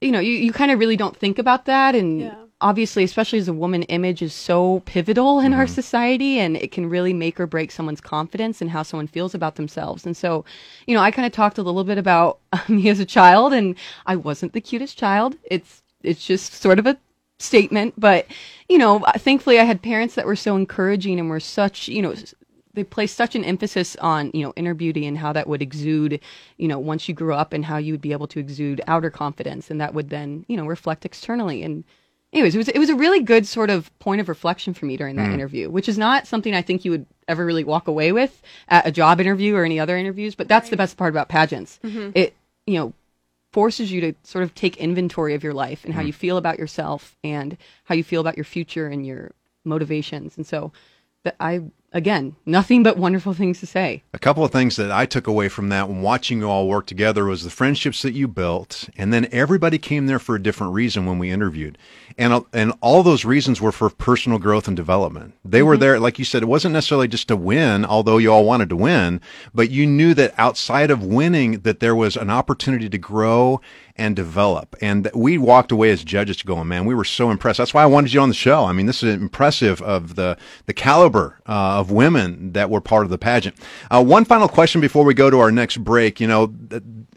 you know, you, you kind of really don't think about that. And Yeah. obviously, especially as a woman, image is so pivotal in our Mm-hmm. society and it can really make or break someone's confidence and how someone feels about themselves. And so, you know, I kind of talked a little bit about me as a child and I wasn't the cutest child. It's, it's just sort of a statement, but you know, thankfully I had parents that were so encouraging and were such, you know, s- they placed such an emphasis on, you know, inner beauty and how that would exude, you know, once you grew up and how you would be able to exude outer confidence and that would then, you know, reflect externally. And anyways, it was it was a really good sort of point of reflection for me during that hmm. interview, which is not something I think you would ever really walk away with at a job interview or any other interviews, but that's the best part about pageants. Mm-hmm. It, you know, forces you to sort of take inventory of your life and how hmm. you feel about yourself and how you feel about your future and your motivations. And so that I again, nothing but wonderful things to say. A couple of things that I took away from that when watching you all work together was the friendships that you built, and then everybody came there for a different reason when we interviewed, and uh, and all those reasons were for personal growth and development. They were there, like you said, it wasn't necessarily just to win, although you all wanted to win, but you knew that outside of winning, that there was an opportunity to grow and develop. And we walked away as judges going, man, we were so impressed. That's why I wanted you on the show. I mean, this is impressive of the the caliber uh, of women that were part of the pageant. Uh, one final question before we go to our next break. You know,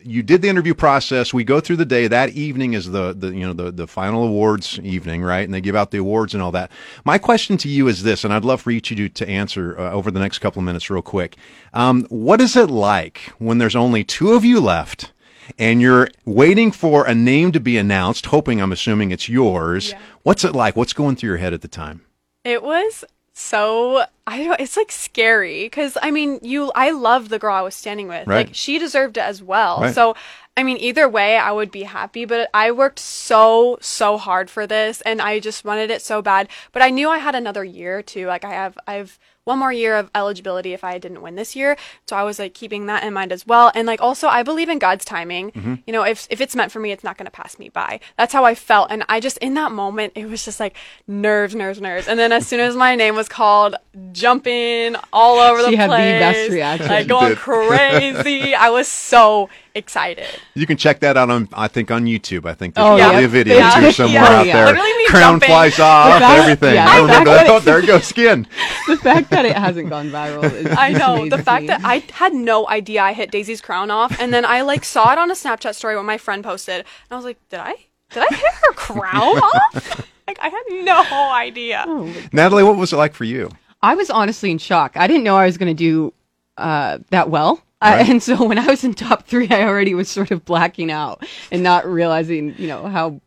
you did the interview process. We go through the day. That evening is the the you know the the final awards evening, right? And they give out the awards and all that. My question to you is this, and I'd love for each of you to answer uh, over the next couple of minutes, real quick. Um, what is it like when there's only two of you left? And you're waiting for a name to be announced, hoping, I'm assuming it's yours. Yeah. What's it like? What's going through your head at the time? It was so I don't know, it's like scary cuz I mean, you I love the girl I was standing with. Right. Like she deserved it as well. Right. So I mean, either way I would be happy, but I worked so so hard for this and I just wanted it so bad, but I knew I had another year too. Like I have I've one more year of eligibility if I didn't win this year. So I was like keeping that in mind as well. And like also I believe in God's timing. Mm-hmm. You know, if if it's meant for me, it's not going to pass me by. That's how I felt. And I just in that moment, it was just like nerves, nerves, nerves. And then as soon as my name was called, jumping all over She the had the place, best reaction. like going crazy. I was so excited. You can check that out on, I think, on YouTube. I think there's Oh, probably yeah. a video Yeah. too somewhere Yeah. out Yeah. there. Literally me Crown jumping. flies off, fact- everything. yeah, I the remember fact that. that Oh, there it goes skin. the fact that it hasn't gone viral is I know the fact me. that I had no idea I hit Daisy's crown off, and then I like saw it on a Snapchat story when my friend posted, and I was like, "Did I? Did I hit her crown off?" Like I had no idea. Oh Natalie, what was it like for you? I was honestly in shock. I didn't know I was going to do uh, that well. Uh, Right. and so when I was in top three, I already was sort of blacking out and not realizing, you know, how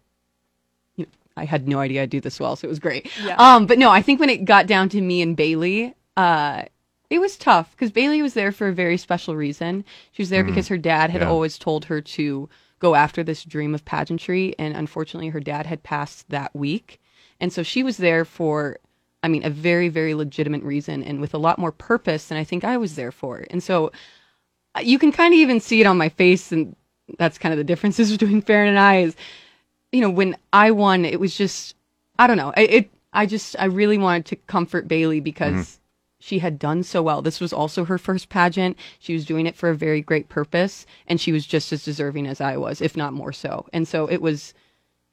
you know, I had no idea I'd do this well. So it was great. Yeah. Um, but no, I think when it got down to me and Bailey, uh, it was tough because Bailey was there for a very special reason. She was there because her dad had Yeah. always told her to go after this dream of pageantry. And unfortunately, her dad had passed that week. And so she was there for, I mean, a very, very legitimate reason and with a lot more purpose than I think I was there for. And so uh, you can kind of even see it on my face. And that's kind of the differences between Farron and I is, you know, when I won, it was just, I don't know. I, it, I just, I really wanted to comfort Bailey because she had done so well. This was also her first pageant. She was doing it for a very great purpose, and she was just as deserving as I was, if not more so. And so it was,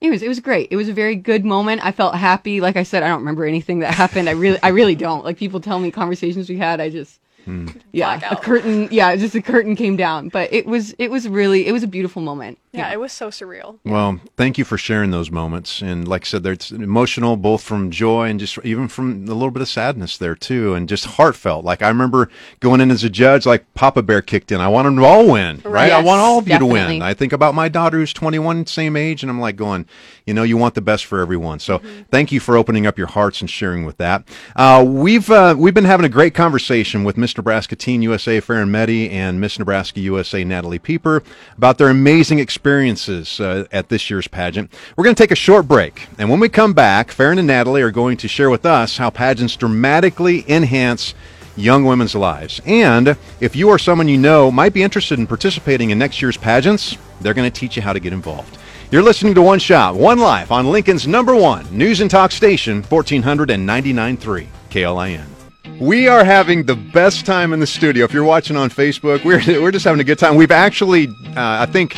it was, it was great. It was a very good moment. I felt happy. Like I said, I don't remember anything that happened. I really, I really don't. Like people tell me conversations we had, I just, hmm. yeah, a curtain, yeah, just a curtain came down. But it was, it was really, it was a beautiful moment. Yeah, it was so surreal. Well, thank you for sharing those moments. And like I said, there's emotional, both from joy and just even from a little bit of sadness there too, and just heartfelt. Like I remember going in as a judge, like Papa Bear kicked in. I want them to all win, right? I want all of you to win. I think about my daughter who's 21, same age, and I'm like going, you know, you want the best for everyone. So thank you for opening up your hearts and sharing with that. Uh, we've uh, we've been having a great conversation with Miss Nebraska Teen USA Farron Medhi and Miss Nebraska USA Natalie Pieper about their amazing experiences uh, at this year's pageant. We're going to take a short break, and when we come back, Farron and Natalie are going to share with us how pageants dramatically enhance young women's lives. And if you or someone you know might be interested in participating in next year's pageants, they're going to teach you how to get involved. You're listening to One Shot, One Life on Lincoln's number one news and talk station, 1499.3 KLIN. We are having the best time in the studio. If you're watching on Facebook, we're, we're just having a good time. We've actually, uh, I think,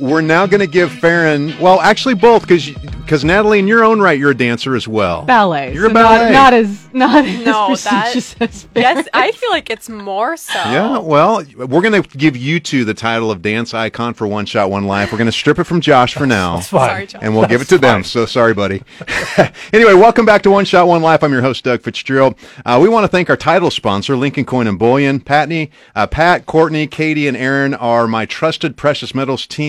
we're now going to give Farron, well, actually both, because because Natalie, in your own right, you're a dancer as well. Ballet. You're so a ballet. Not, not as, not No, as that- prestigious as Yes, I feel like it's more so. Yeah, well, we're going to give you two the title of dance icon for One Shot, One Life. We're going to strip it from Josh for now. It's fine. Sorry, John. and we'll give it to them. So sorry, buddy. anyway, welcome back to One Shot One Life. I'm your host, Doug Fitzgerald. Uh, we want to thank our title sponsor, Lincoln Coin and Bullion. Patney, uh, Pat, Courtney, Katie, and Aaron are my trusted precious metals team.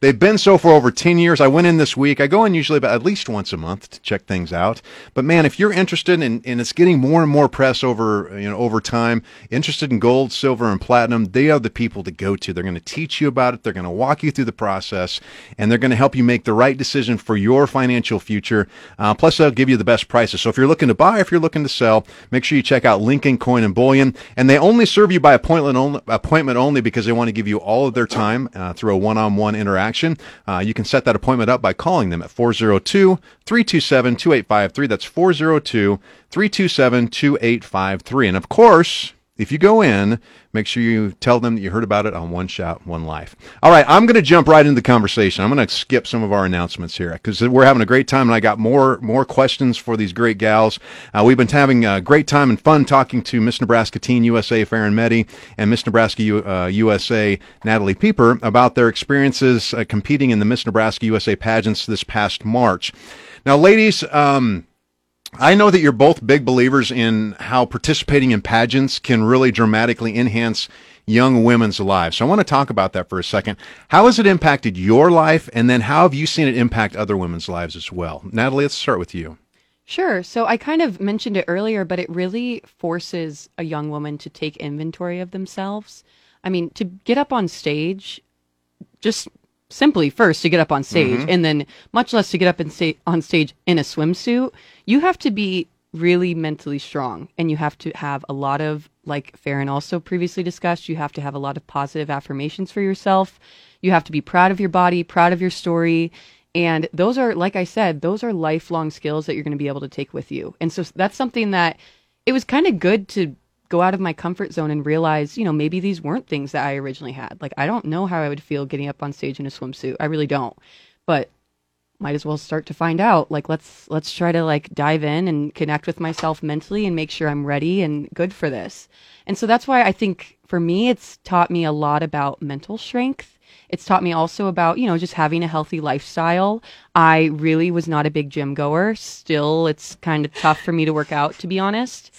They've been so for over 10 years. I went in this week. I go in usually about at least once a month to check things out. But man, if you're interested in, and it's getting more and more press over, you know, over time, interested in gold, silver, and platinum, they are the people to go to. They're going to teach you about it. They're going to walk you through the process, and they're going to help you make the right decision for your financial future. Uh, plus, they'll give you the best prices. So if you're looking to buy, if you're looking to sell, make sure you check out Lincoln Coin and Bullion. And they only serve you by appointment only, appointment only because they want to give you all of their time uh, through a one-on-one interaction. Uh, you can set that appointment up by calling them at 402 327 2853. That's 402 327 2853. And of course, if you go in, make sure you tell them that you heard about it on One Shot, One Life. All right, I'm going to jump right into the conversation. I'm going to skip some of our announcements here because we're having a great time, and I got more more questions for these great gals. Uh, we've been having a great time and fun talking to Miss Nebraska Teen USA Farron Medhi and Miss Nebraska U, uh, USA Natalie Pieper about their experiences uh, competing in the Miss Nebraska USA pageants this past March. Now, ladies. Um, I know that you're both big believers in how participating in pageants can really dramatically enhance young women's lives. So I want to talk about that for a second. How has it impacted your life? And then how have you seen it impact other women's lives as well? Natalie, let's start with you. Sure. So I kind of mentioned it earlier, but it really forces a young woman to take inventory of themselves. I mean, to get up on stage, just simply first to get up on stage, mm-hmm. and then much less to get up and sta- on stage in a swimsuit, you have to be really mentally strong and you have to have a lot of like Farron also previously discussed, you have to have a lot of positive affirmations for yourself. You have to be proud of your body, proud of your story. And those are, like I said, those are lifelong skills that you're going to be able to take with you. And so that's something that it was kind of good to go out of my comfort zone and realize, you know, maybe these weren't things that I originally had. Like, I don't know how I would feel getting up on stage in a swimsuit. I really don't. But might as well start to find out. Like let's let's try to like dive in and connect with myself mentally and make sure i'm ready and good for this. And so that's why i think for me it's taught me a lot about mental strength. It's taught me also about you know just having a healthy lifestyle. I really was not a big gym goer. Still it's kind of tough for me to work out to be honest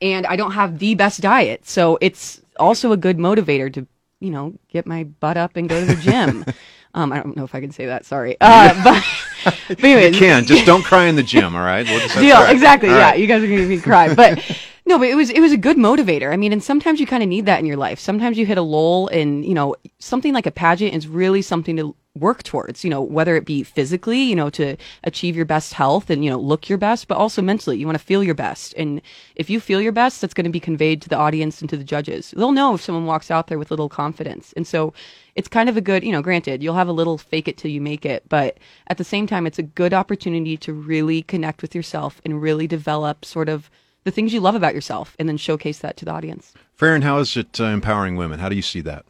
and i don't have the best diet so it's also a good motivator to you know get my butt up and go to the gym um, I don't know if I can say that. Sorry. Uh, but, but anyways, You can just don't cry in the gym. All right. We'll deal exactly. All yeah, right. you guys are gonna make me cry, but no, but it was it was a good motivator. I mean, and sometimes you kind of need that in your life. Sometimes you hit a lull, and you know something like a pageant is really something to work towards. You know, whether it be physically, you know, to achieve your best health and you know look your best, but also mentally, you want to feel your best. And if you feel your best, that's going to be conveyed to the audience and to the judges. They'll know if someone walks out there with little confidence, and so it's kind of a good, you know, granted, you'll have a little fake it till you make it, but at the same time, it's a good opportunity to really connect with yourself and really develop sort of the things you love about yourself and then showcase that to the audience. Farron, how is it uh, empowering women? How do you see that?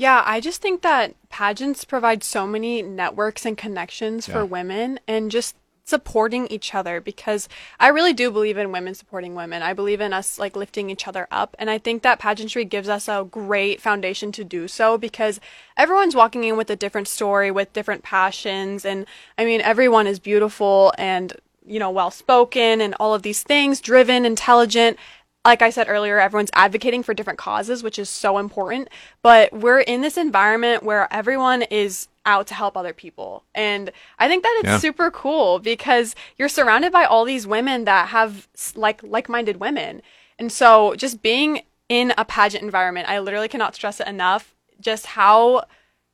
Yeah, I just think that pageants provide so many networks and connections Yeah. for women and just supporting each other because I really do believe in women supporting women. I believe in us like lifting each other up and I think that pageantry gives us a great foundation to do so because everyone's walking in with a different story with different passions and I mean everyone is beautiful and you know well spoken and all of these things, driven, intelligent like I said earlier, everyone's advocating for different causes, which is so important. But we're in this environment where everyone is out to help other people. And I think that it's Yeah. super cool because you're surrounded by all these women that have like like-minded women. And so just being in a pageant environment, I literally cannot stress it enough just how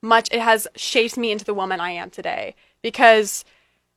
much it has shaped me into the woman I am today because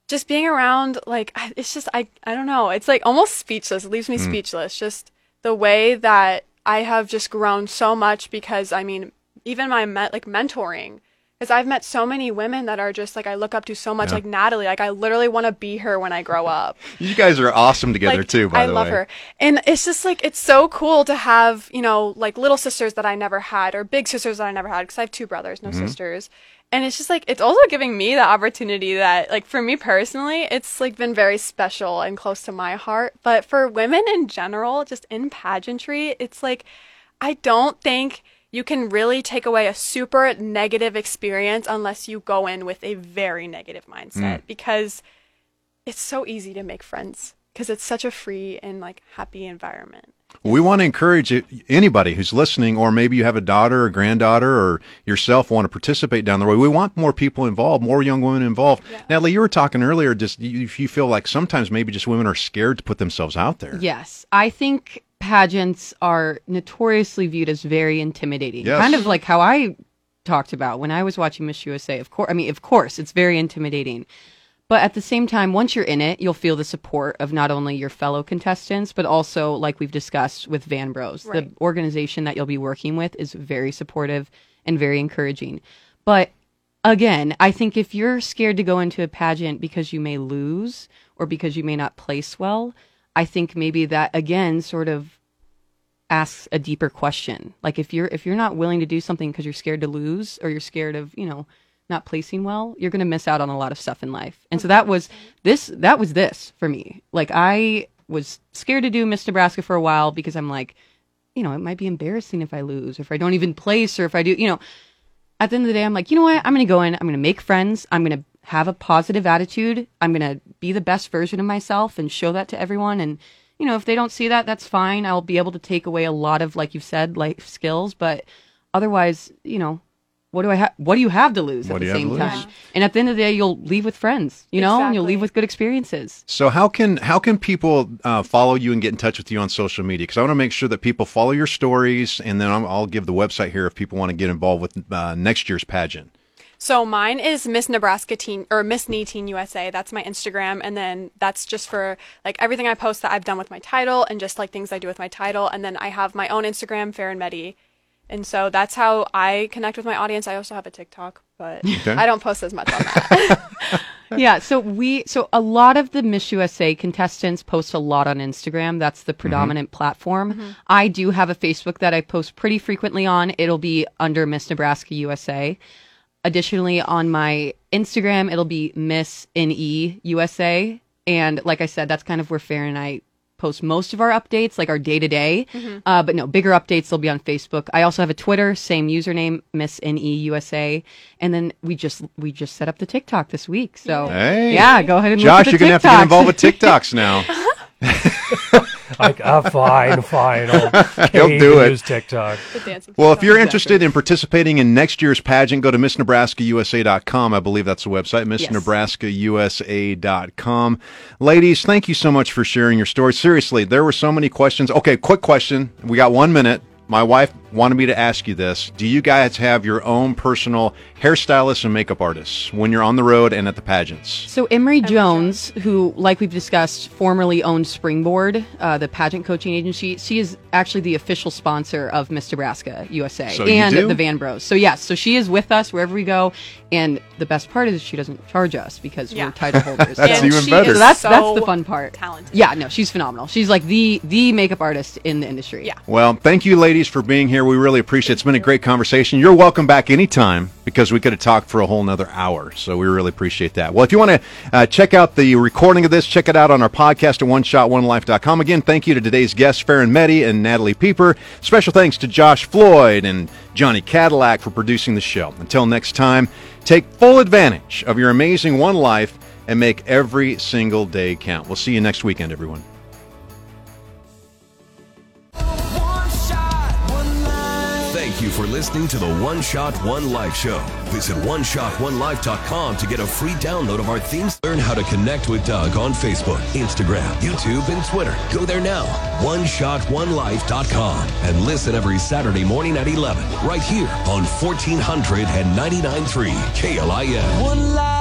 just being around like it's just I I don't know it's like almost speechless it leaves me hmm. speechless just the way that I have just grown so much because I mean even my me- like mentoring because I've met so many women that are just like I look up to so much Yeah. like Natalie like I literally want to be her when I grow up You guys are awesome together like, too. By I the way, I love her. And it's just like it's so cool to have, you know, like little sisters that I never had or big sisters that I never had because I have two brothers, no mm-hmm. sisters. And it's just like it's also giving me the opportunity that like for me personally, it's like been very special and close to my heart. But for women in general, just in pageantry, it's like I don't think you can really take away a super negative experience unless you go in with a very negative mindset mm. because it's so easy to make friends because it's such a free and like happy environment. We want to encourage anybody who's listening, or maybe you have a daughter or granddaughter or yourself want to participate down the road. We want more people involved, more young women involved. Natalie, you were talking earlier, just if you feel like sometimes maybe just women are scared to put themselves out there. Yes, I think pageants are notoriously viewed as very intimidating. Yes. Kind of like how I talked about when I was watching Miss USA. Of course, I mean, of course, it's very intimidating. But at the same time, once you're in it, you'll feel the support of not only your fellow contestants, but also, like we've discussed with Vanbros, Right. the organization that you'll be working with is very supportive and very encouraging. But again, I think if you're scared to go into a pageant because you may lose or because you may not place well, I think maybe that again sort of asks a deeper question. Like if you're if you're not willing to do something because you're scared to lose or you're scared of, you know, not placing well, you're going to miss out on a lot of stuff in life. And so that was this that was this for me. Like I was scared to do Miss Nebraska for a while because I'm like, you know, it might be embarrassing if I lose or if I don't even place or if I do, you know, at the end of the day, I'm like, you know what? I'm going to go in. I'm going to make friends. I'm going to have a positive attitude. I'm going to be the best version of myself and show that to everyone. And, you know, if they don't see that, that's fine. I'll be able to take away a lot of, like you said, life skills. But otherwise, you know, what do I have? What do you have to lose What at the same to lose? time? And at the end of the day, you'll leave with friends, you know, and you'll leave with good experiences. So how can how can people uh, follow you and get in touch with you on social media? Because I want to make sure that people follow your stories, and then I'm, I'll give the website here if people want to get involved with uh, next year's pageant. So mine is Miss Nebraska Teen or Miss NE Teen USA. That's my Instagram, and then that's just for like everything I post that I've done with my title and just like things I do with my title. And then I have my own Instagram, Farron Medhi, and so that's how I connect with my audience. I also have a TikTok, but I don't post as much on that. yeah, so we so a lot of the Miss USA contestants post a lot on Instagram. That's the mm-hmm. predominant platform. Mm-hmm. I do have a Facebook that I post pretty frequently on. It'll be under Miss Nebraska USA. Additionally, on my Instagram, it'll be Miss NE USA. And like I said, that's kind of where Farron I post most of our updates, like our day to day. But no, bigger updates will be on Facebook. I also have a Twitter, same username, Miss NE USA. And then we just we just set up the TikTok this week. So Hey. yeah, go ahead and Josh, look you're at gonna have to get TikToks. involved with TikToks now. Like, uh, fine, fine. I'll He'll cave do it. Use TikTok. The Well, if you're interested in participating in next year's pageant, go to MissNebraskaUSA.com. I believe that's the website, MissNebraskaUSA.com. Ladies, thank you so much for sharing your story. Seriously, there were so many questions. Okay, quick question. We got one minute. My wife wanted me to ask you this. Do you guys have your own personal hairstylists and makeup artists when you're on the road and at the pageants? So Emery Jones, who, like we've discussed, formerly owned Springboard, uh, the pageant coaching agency, she is actually the official sponsor of Miss Nebraska USA So and the Vanbros. So yes, so she is with us wherever we go, and the best part is she doesn't charge us because Yeah. we're title holders. That's And even she better. so that's so that's the fun part. Talented. Yeah, no, she's phenomenal. She's like the the makeup artist in the industry. Yeah. Well, thank you, ladies, for being here. We really appreciate it. It's been a great conversation. You're welcome back anytime because we could have talked for a whole nother hour. So we really appreciate that. Well, if you want to uh, check out the recording of this, check it out on our podcast at OneShotOneLife.com. Again, thank you to today's guests, Farron Medhi and Natalie Pieper. Special thanks to Josh Floyd and Johnny Cadillac for producing the show. Until next time, take full advantage of your amazing one life and make every single day count. We'll see you next weekend, everyone. Thank you for listening to the One Shot One Life Show. Visit OneShotOneLife.com to get a free download of our themes. Learn how to connect with Doug on Facebook, Instagram, YouTube, and Twitter. Go there now. OneShotOneLife.com and listen every Saturday morning at 11 right here on 1499.3 KLIN. One life.